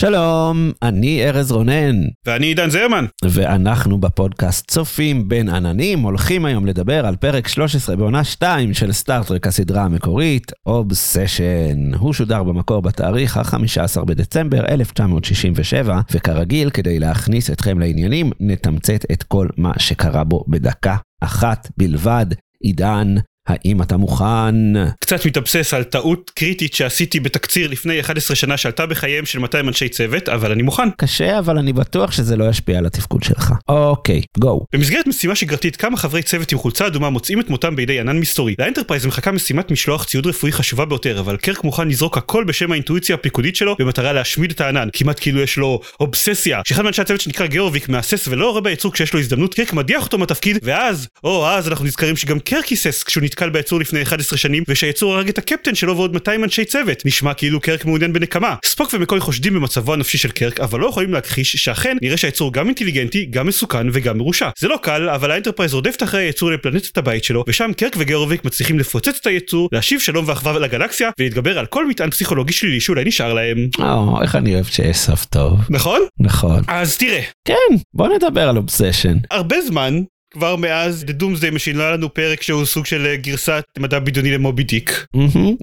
שלום, אני ארז רונן, ואני עידן זרמן. ואנחנו בפודקאסט צופים בין עננים, הולכים היום לדבר על פרק 13 בעונה 2 של Star Trek הסדרה המקורית, Obsession. הוא שודר במקור בתאריך ה-15 בדצמבר 1967, וכרגיל, כדי להכניס אתכם לעניינים, נתמצת את כל מה שקרה בו בדקה אחת בלבד. עידן, האם אתה מוכן? קצת מתאבסס על טעות קריטית שעשיתי בתקציר לפני 11 שנה שעלתה בחייהם של 200 אנשי צוות, אבל אני מוכן. קשה, אבל אני בטוח שזה לא ישפיע על התפקוד שלך. אוקיי, go. במסגרת משימה שגרתית, כמה חברי צוות עם חולצה אדומה מוצאים את מותם בידי ענן מסתורי. לאנטרפרייז מחכה משימת משלוח ציוד רפואי חשובה ביותר, אבל קירק מוכן לזרוק הכל בשם האינטואיציה הפיקודית שלו, במטרה להשמיד את הענן. כמעט כאילו יש לו אובססיה. כשאחד מאנשי הצוות שנקרא גרוביק מהסס ולא יורה ביצור כשיש לו הזדמנות, קירק מדיח אותו מהתפקיד, ואז, או אז אנחנו נזכרים שגם קירק היסס כשהוא נתקל ביצור לפני 11 שנים, ושהיצור הרג את הקפטן שלו ועוד 200 אנשי צוות. נשמע כאילו קירק מעוניין בנקמה. ספוק ומקוי חושדים במצבו הנפשי של קירק, אבל לא יכולים להכחיש שאכן נראה שהיצור גם אינטליגנטי, גם מסוכן וגם מרושע. זה לא קל, אבל האנטרפרייז רודפת אחרי היצור לפלנטת הבית שלו, ושם קירק וגרוביק מצליחים לפוצץ את היצור, להשיב שלום ואחווה לגלקסיה, ולהתגבר על כל מטען פסיכולוגי שלילי שאולי נשאר להם. או, איך אני אוהב שיש סוף טוב. נכון? נכון. אז תראה, כן, בוא נדבר על אובסשן. הרבה זמן כבר מאז The Doomsday Machine לא היה לנו פרק שהוא סוג של אה, גרסת מדע בדיוני למובי דיק.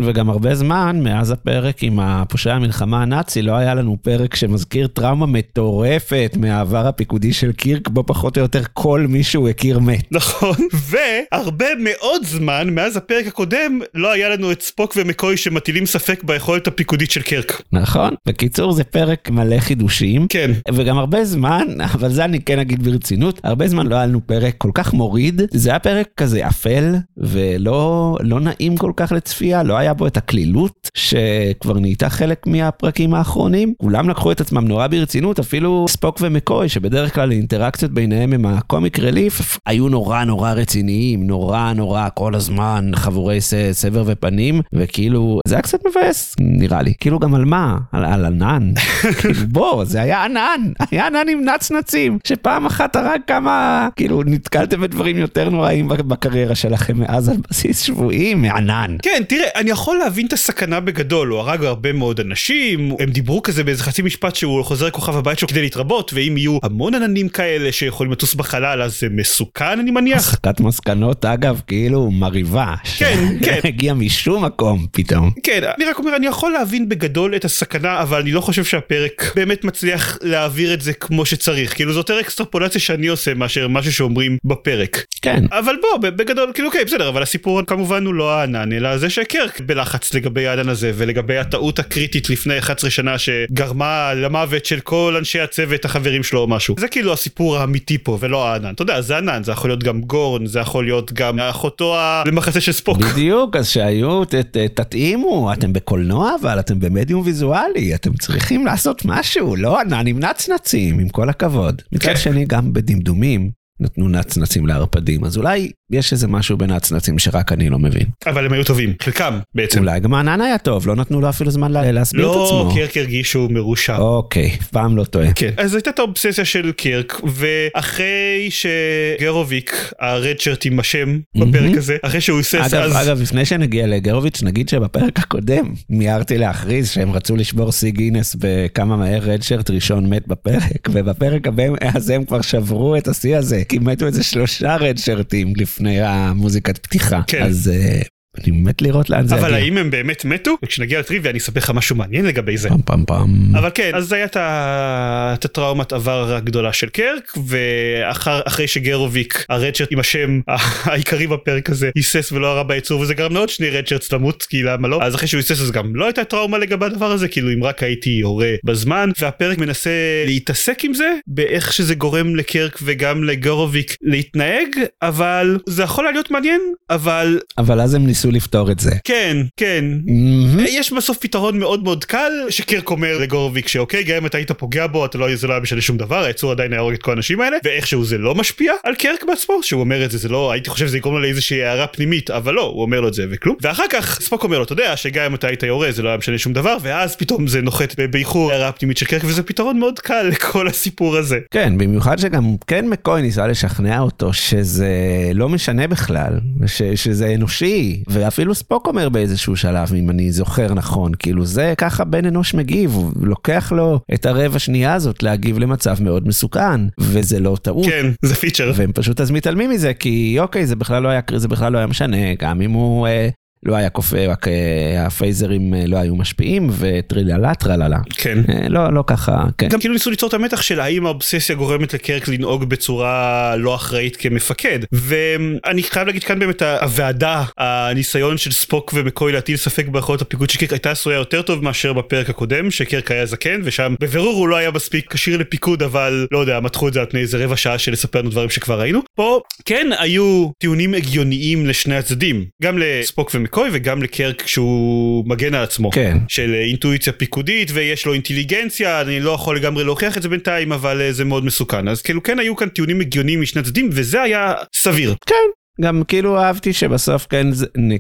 וגם הרבה זמן מאז הפרק עם הפושע המלחמה הנאצי לא היה לנו פרק שמזכיר טראומה מטורפת מהעבר הפיקודי של קירק בו פחות או יותר כל מי שהוא הכיר מת. נכון, והרבה מאוד זמן מאז הפרק הקודם לא היה לנו את ספוק ומקוי שמטילים ספק ביכולת הפיקודית של קרק. נכון? בקיצור זה פרק מלא חידושים. כן. וגם הרבה זמן, אבל זה אני כן אגיד ברצינות, הרבה זמן לא היה לנו פרק כל כך מוריד, זה היה פרק כזה אפל ולא לא נעים כל כך לצפייה, לא היה בו את הקלילות שכבר נהייתה חלק מהפרקים האחרונים. כולם לקחו את עצמם נורא ברצינות, אפילו ספוק ומקוי שבדרך כלל אינטראקציות ביניהם עם הקומיק רליף היו נורא נורא רציניים, נורא נורא כל הזמן חבורי סבר ופנים, וכאילו זה היה קצת מבאס נראה לי, כאילו גם על מה? על, על ענן. כאילו בוא, זה היה ענן, היה ענן עם נצנצים, שפעם אחת הרג כמה, כאילו נתקלתם בדברים יותר נוראים בקריירה שלכם מאז על בסיס שבועי מענן. כן, תראה, אני יכול להבין את הסכנה בגדול, הוא הרג הרבה מאוד אנשים, הם דיברו כזה באיזה חצי משפט שהוא חוזר לכוכב הבית שלו כדי להתרבות, ואם יהיו המון עננים כאלה שיכולים לטוס בחלל, אז זה מסוכן אני מניח. הסקת מסקנות אגב, כאילו מרהיבה. כן, כן. הגיע משום מקום פתאום. כן, אני רק אומר, אני יכול להבין בגדול את הסכנה, אבל אני לא חושב שהפרק באמת מצליח להעביר את זה כמו שצריך. כאילו, זו יותר אקסטרפולציה שאני עושה מאשר משהו שאומרים בפרק. כן. אבל בוא, בגדול, כאילו, אוקיי, בסדר, אבל הסיפור כמובן הוא לא הענן, אלא זה שקרק בלחץ לגבי הענן הזה, ולגבי הטעות הקריטית לפני 11 שנה שגרמה למוות של כל אנשי הצוות, החברים שלו או משהו. זה כאילו הסיפור האמיתי פה, ולא הענן. אתה יודע, זה ענן, זה יכול להיות גם גורן, זה יכול להיות גם אחותו למחצה של ספוק. בדיוק, אז שהיו, ת, ת, תתאימו, אתם בקולנוע אבל אתם במדיום ויזואלי, אתם צריכים לעשות משהו, לא ענן עם נצנצים, עם כל הכבוד. מצד כן. שני, גם בדמדומים נתנו נצנצים לערפדים, אז אולי יש איזה משהו בין הנצנצים שרק אני לא מבין. אבל הם היו טובים, חלקם בעצם. אולי גם הענן היה טוב, לא נתנו לו אפילו זמן לה- להסביר את לא, עצמו. קרק הרגיש שהוא מרושע. אוקיי, פעם לא טועה. כן. אז הייתה את האובססיה של קירק, ואחרי שגרוביק, הרד שרט עם השם בפרק הזה, אחרי שהוא היסס אז... אגב, לפני שנגיע לגרוביץ', נגיד שבפרק הקודם מיהרתי להכריז שהם רצו לשבור שיא גינס בכמה מהר רדשרט ראשון מת בפרק, ובפרק הבא- הזה הם כבר שברו את השיא הזה, כי מתו איזה שלושה רדשרטים לפני המוזיקת פתיחה. כן. אז אה, אני מת לראות לאן זה אבל יגיע. האם הם באמת מתו? וכשנגיע לטריוויה אני אספר לך משהו מעניין לגבי זה. פעם פעם פעם. אבל כן, אז היה את הטראומת עבר הגדולה של קרק, ואחרי שגרוביק, הרדשרט עם השם העיקרי בפרק הזה, היסס ולא הרע ביצור, וזה גרם לעוד שני רדשרטס למות, כי למה לא? אז אחרי שהוא היסס אז גם לא הייתה טראומה לגבי הדבר הזה, כאילו אם רק הייתי הורה בזמן, והפרק מנסה להתעסק עם זה, באיך שזה גורם לקרק וגם לגרוביק להתנהג, אבל זה יכול להיות מעניין, אבל אבל אז הם ניסו ניסו לפתור את זה. כן, כן. מהמם. יש בסוף פתרון מאוד מאוד קל שקרק אומר לגורוביק שאוקיי גם אם אתה היית פוגע בו אתה לא זה לא היה משנה שום דבר היצור עדיין היה הורג את כל האנשים האלה ואיכשהו זה לא משפיע על קרק בעצמו שהוא אומר את זה זה לא הייתי חושב שזה יגרום לו לאיזושהי הערה פנימית אבל לא הוא אומר לו את זה וכלום ואחר כך ספוק אומר לו אתה יודע שגם אם אתה היית יורה זה לא היה משנה שום דבר ואז פתאום זה נוחת באיחור הערה פנימית של קרק וזה פתרון מאוד קל לכל הסיפור הזה. כן, במיוחד שגם כן מקוי ניסה לשכנע אותו שזה לא משנה בכלל, ש, שזה אנושי, ואפילו ספוק אומר באיזשהו שלב, אם אני זוכר נכון, כאילו זה ככה בן אנוש מגיב, הוא לוקח לו את הרבע שנייה הזאת להגיב למצב מאוד מסוכן, וזה לא טעות. כן זה פיצ'ר. והם פשוט אז מתעלמים מזה, כי אוקיי, זה בכלל לא היה, זה בכלל לא היה משנה, גם אם הוא אה, לא היה כופה, רק אה, הפייזרים אה, לא היו משפיעים, וטריללה טרללה. כן. אה, לא, לא ככה, כן. גם כאילו ניסו ליצור את המתח של האם האובססיה גורמת לקרק לנהוג בצורה לא אחראית כמפקד ואני חייב להגיד כאן באמת הוועדה הניסיון של ספוק ומקוי להטיל ספק ביכולת הפיקוד של קרק הייתה עשויה יותר טוב מאשר בפרק הקודם שקרק היה זקן ושם בבירור הוא לא היה מספיק כשיר לפיקוד אבל לא יודע מתחו את זה על פני איזה רבע שעה של לספר לנו דברים שכבר ראינו פה כן היו טיעונים הגיוניים לשני הצדדים גם לספוק ומקוי וגם לקרק שהוא מגן על עצמו. כן. של אינטואיציה פיקודית ויש לו אינטליגנציה אני לא יכול לגמרי להוכיח את זה בינתיים אבל אה, זה מאוד מסוכן אז כאילו כן היו כאן טיעונים הגיוניים משני הצדדים וזה היה סביר. כן. גם כאילו אהבתי שבסוף כן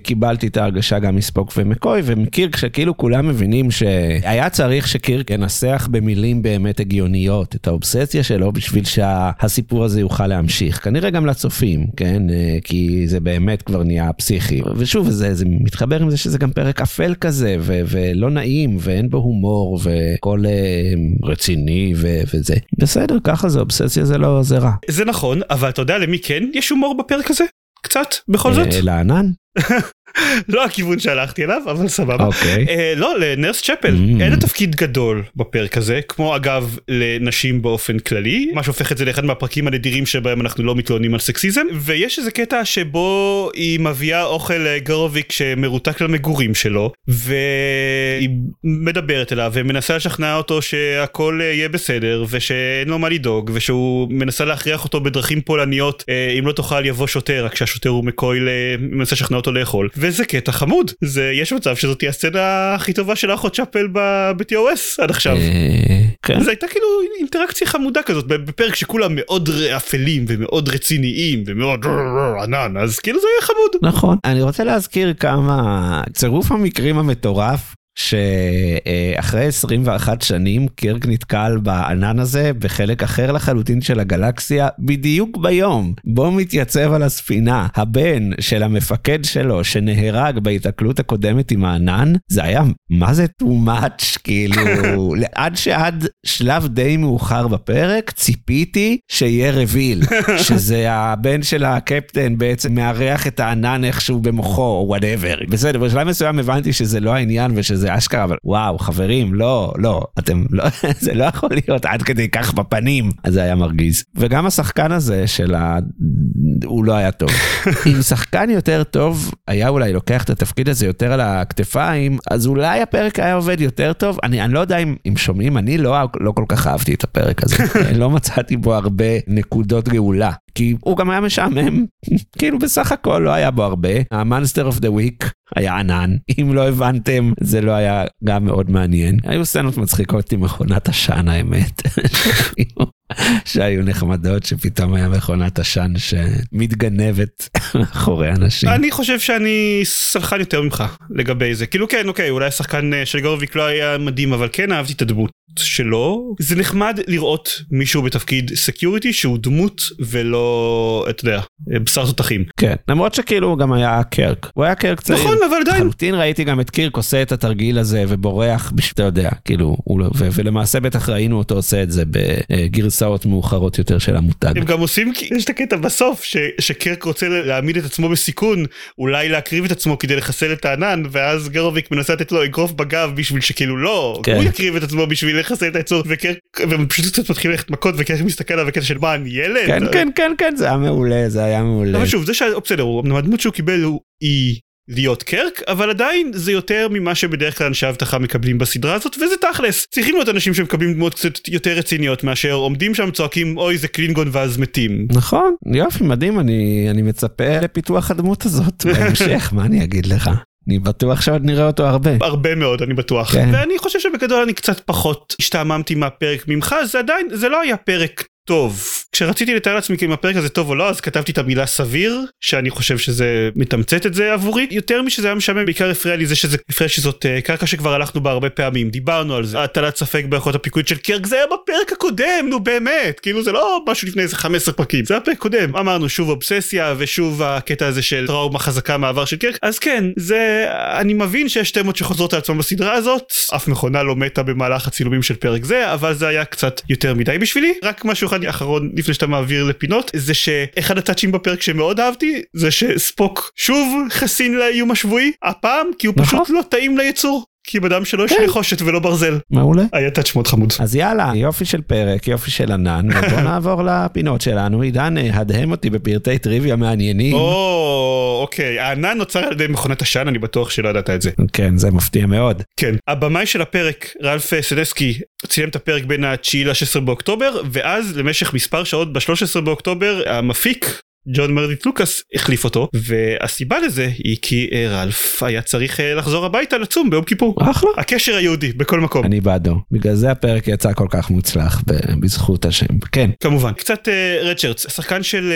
קיבלתי את ההרגשה גם מספוק ומקוי ומקירק שכאילו כולם מבינים שהיה צריך שקירק ינסח במילים באמת הגיוניות את האובססיה שלו בשביל שהסיפור הזה יוכל להמשיך כנראה גם לצופים כן אה, כי זה באמת כבר נהיה פסיכי ושוב זה, זה מתחבר עם זה שזה גם פרק אפל כזה ו- ולא נעים ואין בו הומור והכל אה, רציני ו- וזה בסדר ככה זה אובססיה זה לא זה רע. זה נכון אבל אתה יודע למי כן יש הומור בפרק הזה? קצת בכל זאת אה, לענן? לא הכיוון שהלכתי אליו אבל סבבה. אוקיי. אה, לא לנרס צ'פל Mm. אין תפקיד גדול בפרק הזה כמו אגב לנשים באופן כללי מה שהופך את זה לאחד מהפרקים הנדירים שבהם אנחנו לא מתלוננים על סקסיזם ויש איזה קטע שבו היא מביאה אוכל לגרוביק שמרותק למגורים שלו והיא מדברת אליו ומנסה לשכנע אותו שהכל אה, יהיה בסדר ושאין לו מה לדאוג ושהוא מנסה להכריח אותו בדרכים פולניות אה, אם לא תאכל יבוא שוטר רק שהשוטר הוא מקויל אה, מנסה לשכנע אותו לאכול וזה קטע חמוד זה יש מצב שזאת תהיה הסצנה הכי טובה של האחות צ'אפל ב-TOS עד עכשיו. אה, כן. זה הייתה כאילו אינטראקציה חמודה כזאת בפרק שכולם מאוד אפלים ומאוד רציניים ומאוד ענן אז כאילו זה יהיה חמוד. נכון. אני רוצה להזכיר כמה צירוף המקרים המטורף. שאחרי 21 שנים קירק נתקל בענן הזה בחלק אחר לחלוטין של הגלקסיה בדיוק ביום בו מתייצב על הספינה הבן של המפקד שלו שנהרג בהיתקלות הקודמת עם הענן. זה היה מה זה too much כאילו? עד שעד שלב די מאוחר בפרק ציפיתי שיהיה reveal שזה הבן של הקפטן בעצם מארח את הענן איכשהו במוחו או whatever בסדר בשלב מסוים הבנתי שזה לא העניין ושזה אשכרה אבל וואו חברים לא לא אתם לא זה לא יכול להיות עד כדי כך בפנים. אז זה היה מרגיז. וגם השחקן הזה של ה... הוא לא היה טוב. אם שחקן יותר טוב היה אולי לוקח את התפקיד הזה יותר על הכתפיים אז אולי הפרק היה עובד יותר טוב. אני, אני לא יודע אם, אם שומעים אני לא, לא כל כך אהבתי את הפרק הזה. לא מצאתי בו הרבה נקודות גאולה כי הוא גם היה משעמם. כאילו בסך הכל לא היה בו הרבה. ה monster of the week היה ענן. אם לא הבנתם זה לא היה גם מאוד מעניין. היו סצנות מצחיקות עם מכונת עשן האמת. שהיו נחמדות שפתאום היה מכונת עשן שמתגנבת מאחורי אנשים. אני חושב שאני סלחן יותר ממך לגבי זה. כאילו כן אוקיי אולי השחקן אה, של גרוביק לא היה מדהים אבל כן אהבתי את הדמות שלו זה נחמד לראות מישהו בתפקיד security שהוא דמות ולא אתה יודע בשר תותחים. כן למרות שכאילו הוא גם היה קירק הוא היה קירק צעיר. נכון אבל עדיין. לחלוטין ראיתי גם את קירק עושה את התרגיל הזה ובורח בשביל אתה יודע כאילו הוא לא- ו- ולמעשה בטח ראינו אותו עושה את זה בגרסאות מאוחרות יותר של המותג. הם גם עושים יש את הקטע בסוף ש, שקירק רוצה להעמיד את עצמו בסיכון אולי להקריב את עצמו כדי לחסל את הענן ואז גרוביק מנסה לתת לו אגרוף בגב בשביל שכאילו לא כן. הוא יקריב את עצמו בשביל לחסל את היצור וקירק והם פשוט קצת מתחילים ללכת מכות וקרק מסתכל עליו בקטע של מה אני ילד. כן כן כן כן זה היה מעולה זה היה מעולה. אבל שוב זה שבסדר הוא אמנם הדמות שהוא קיבל הוא היא להיות קרק אבל עדיין זה יותר ממה שבדרך כלל אנשי אבטחה מקבלים בסדרה הזאת וזה תכלס צריכים להיות אנשים שמקבלים דמות קצת יותר רציניות מאשר עומדים שם צועקים אוי זה קלינגון ואז מתים. נכון יופי מדהים אני אני מצפה לפיתוח הדמות הזאת בהמשך מה אני אגיד לך. אני בטוח שעוד נראה אותו הרבה. הרבה מאוד אני בטוח כן. ואני חושב שבגדול אני קצת פחות השתעממתי מהפרק ממך זה עדיין זה לא היה פרק טוב כשרציתי לתאר לעצמי אם הפרק הזה טוב או לא אז כתבתי את המילה סביר שאני חושב שזה מתמצת את זה עבורי. יותר משזה היה משעמם בעיקר הפריע לי זה שזה הפריע שזאת אה, קרקע שכבר הלכנו בה הרבה פעמים. דיברנו על זה. הטלת ספק ביכולת הפיקוד של קרק זה היה בפרק הקודם נו באמת. כאילו זה לא משהו לפני איזה 15 פרקים. זה היה פרק קודם אמרנו שוב אובססיה ושוב הקטע הזה של טראומה חזקה מהעבר של קרק אז כן זה אני מבין שיש תמות שחוזרות על עצמם בסדרה הזאת. אף מכונה לא מתה במהלך הצילומים של פרק זה אבל זה היה קצת יותר מדי בשבילי. רק משהו אחד אחרון לפני שאתה מעביר לפינות זה שאחד הטאצ'ים בפרק שמאוד אהבתי זה שספוק שוב חסין לאיום השבועי הפעם כי הוא נכון. פשוט לא טעים ליצור כי בדם שלו יש כן. נחושת ולא ברזל מעולה. היה טאצ' מאוד חמוד. אז יאללה יופי של פרק יופי של ענן ובוא נעבור לפינות שלנו עידן אה, הדהם אותי בפרטי טריוויה מעניינים. או אוקיי הענן נוצר על ידי מכונת עשן אני בטוח שלא ידעת את זה. כן זה מפתיע מאוד. כן הבמאי של הפרק רלף סדסקי צילם את הפרק בין ה-9 ל-16 באוקטובר ואז למשך מספר שעות ב-13 באוקטובר המפיק ג'ון מרדיט לוקאס החליף אותו והסיבה לזה היא כי אה, רלף היה צריך אה, לחזור הביתה לצום ביום כיפור. אחלה. הקשר היהודי בכל מקום. אני בעדו בגלל זה הפרק יצא כל כך מוצלח בזכות השם כן כמובן קצת uh, redshirts השחקן של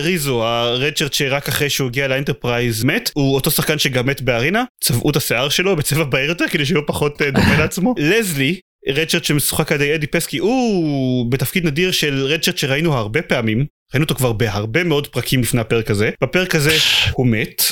ריזו ה redshirt שרק אחרי שהוא הגיע לאנטרפרייז מת הוא אותו שחקן שגם מת ב Arena צבעו את השיער שלו בצבע בהיר יותר כדי שהוא פחות דומה לעצמו לזלי redshirt שמשוחק על ידי אדי פסקי הוא בתפקיד נדיר של redshirt שראינו הרבה פעמים ראינו אותו כבר בהרבה מאוד פרקים לפני הפרק הזה. בפרק הזה הוא מת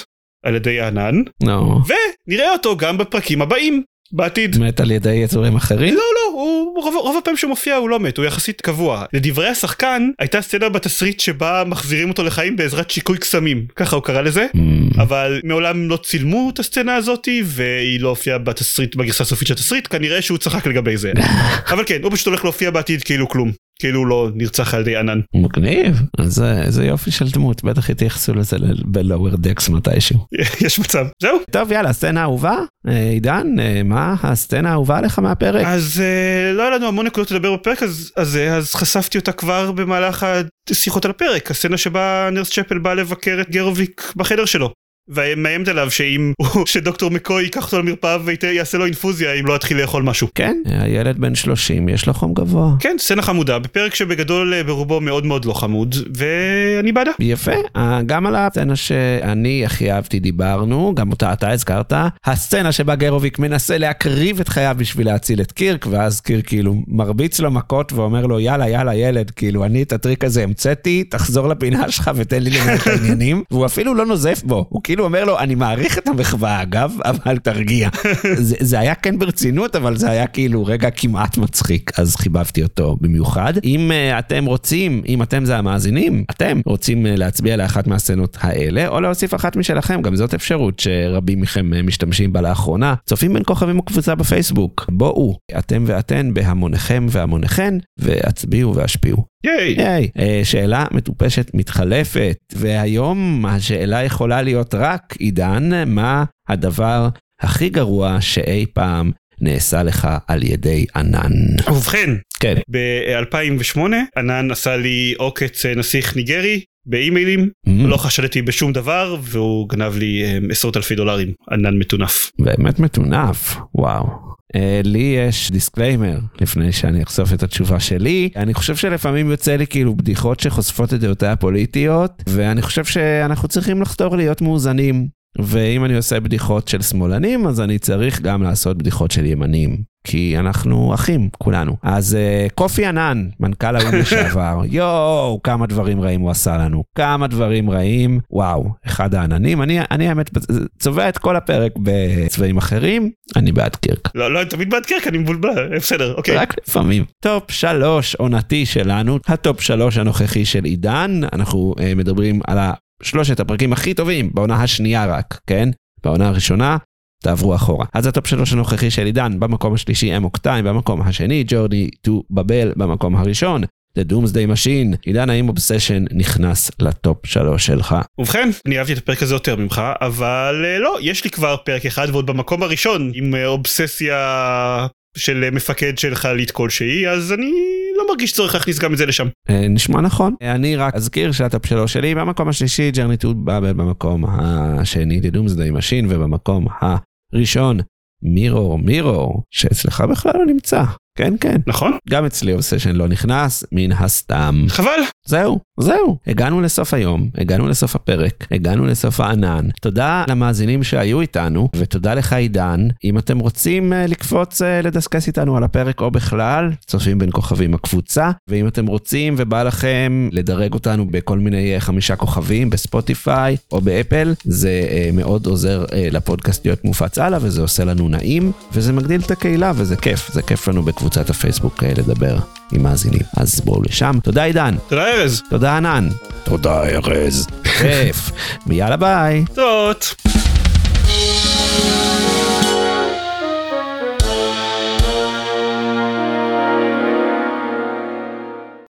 על ידי הענן נו. ונראה אותו גם בפרקים הבאים בעתיד. מת על ידי יצורים אחרים? לא לא הוא רוב, רוב הפעמים שהוא מופיע הוא לא מת הוא יחסית קבוע. לדברי השחקן הייתה סצנה בתסריט שבה מחזירים אותו לחיים בעזרת שיקוי קסמים. ככה הוא קרא לזה. Mm, אבל מעולם לא צילמו את הסצנה הזאתי והיא לא הופיעה בתסריט בגרסה הסופית של התסריט כנראה שהוא צחק לגבי זה. אבל כן הוא פשוט הולך להופיע בעתיד כאילו כלום כאילו לא נרצח על ידי ענן. מגניב. אז זה- איזה יופי של דמות. בטח יתייחסו לזה בלואוור דקס מתישהו. יש מצב. זהו. טוב יאללה סצנה אהובה אה, עידן אה, מה? הסצנה האהובה עליך מהפרק? אז אה, לא היה לנו המון נקודות לדבר בפרק אה, אז חשפתי אותה כבר במהלך השיחות על הפרק. הסצנה שבה נרס צ'פל בא לבקר את גרוביק בחדר שלו. ומאיימת עליו שאם שדוקטור מקוי ייקח אותו למרפאה ויעשה לו אינפוזיה אם לא יתחיל לאכול משהו. כן הילד בן 30 יש לו חום גבוה. כן סצנה חמודה בפרק שבגדול אה, ברובו מאוד מאוד לא חמוד ואני בעדה. יפה, אה, גם על הסצנה שאני הכי אהבתי דיברנו, גם אותה אתה הזכרת, הסצנה שבה גרוביק מנסה להקריב את חייו בשביל להציל את קירק, ואז קירק כאילו מרביץ לו מכות ואומר לו יאללה יאללה ילד, כאילו אני את הטריק הזה המצאתי, תחזור לפינה שלך ותן לי לנהל את העניינים, והוא אפילו לא נוזף בו, הוא כאילו אומר לו אני מעריך את המחווה אגב, אבל תרגיע. זה, זה היה כן ברצינות, אבל זה היה כאילו רגע כמעט מצחיק, אז חיבבתי אותו במיוחד. אם uh, אתם רוצים, אם אתם זה המאזינים, אתם רוצים uh, להצביע לאחת מהסצנות האלה, או להוסיף אחת משלכם, גם זאת אפשרות שרבים מכם uh, משתמשים בה לאחרונה. צופים בין כוכבים וקבוצה בפייסבוק. בואו, אתם ואתן בהמוניכם והמוניכן, והצביעו והשפיעו. ייי. היי, אה, שאלה מטופשת מתחלפת, והיום השאלה יכולה להיות רק, עידן, מה הדבר הכי גרוע שאי פעם נעשה לך על ידי ענן? ובכן כן. ב-2008 ענן עשה לי עוקץ אה, נסיך ניגרי באימיילים Mm, לא חשדתי בשום דבר והוא גנב לי אה, עשרות אלפי דולרים ענן מטונף. באמת מטונף, וואו. Uh, לי יש disclaimer לפני שאני אחשוף את התשובה שלי. אני חושב שלפעמים יוצא לי כאילו בדיחות שחושפות את דעותיי הפוליטיות, ואני חושב שאנחנו צריכים לחתור להיות מאוזנים. ואם אני עושה בדיחות של שמאלנים, אז אני צריך גם לעשות בדיחות של ימנים. כי אנחנו אחים, כולנו. אז uh, קופי ענן, מנכ"ל האו"ם לשעבר, יואו, כמה דברים רעים הוא עשה לנו. כמה דברים רעים, וואו, אחד העננים. אני, אני האמת, צובע את כל הפרק בצבעים אחרים, אני בעד קירק. לא, לא, אני תמיד בעד קירק, אני מבולבל, אה, בסדר, אוקיי. רק לפעמים. top שלוש עונתי שלנו, ה top שלוש הנוכחי של עידן, אנחנו uh, מדברים על שלושת הפרקים הכי טובים בעונה השנייה רק, כן? בעונה הראשונה, תעברו אחורה. אז ה top שלוש הנוכחי של עידן, במקום השלישי Amok Time, במקום השני Journey to Babel, במקום הראשון. The Doomsday Machine. עידן, האם Obsession נכנס ל top שלוש שלך? ובכן, אני אהבתי את הפרק הזה יותר ממך, אבל אה, לא, יש לי כבר פרק אחד ועוד במקום הראשון עם אה, אובססיה של אה, מפקד של חללית כלשהי, אז אני לא מרגיש צורך להכניס גם את זה לשם. נשמע נכון. אני רק אזכיר שה top שלוש שלי במקום השלישי, Journey to Babel במקום השני, The Doomsday Machine, ובמקום הראשון, Mirror, Mirror, שאצלך בכלל לא נמצא. כן, כן. נכון? גם אצלי Obsession לא נכנס, מן הסתם. חבל. זהו, זהו. הגענו לסוף היום, הגענו לסוף הפרק, הגענו לסוף הענן. תודה למאזינים שהיו איתנו, ותודה לך עידן. אם אתם רוצים אה, לקפוץ אה, לדסקס איתנו על הפרק או בכלל, צופים בין כוכבים הקבוצה, ואם אתם רוצים ובא לכם לדרג אותנו בכל מיני אה, חמישה כוכבים בספוטיפיי או באפל, זה אה, מאוד עוזר אה, לפודקאסט להיות מופץ הלאה, וזה עושה לנו נעים, וזה מגדיל את הקהילה, וזה כיף, זה כיף לנו בקבוצת הפייסבוק uh, לדבר עם מאזינים. אז בואו לשם. תודה עידן. תודה ארז. תודה ענן. תודה ארז. כיף. ויאללה ביי. זאת.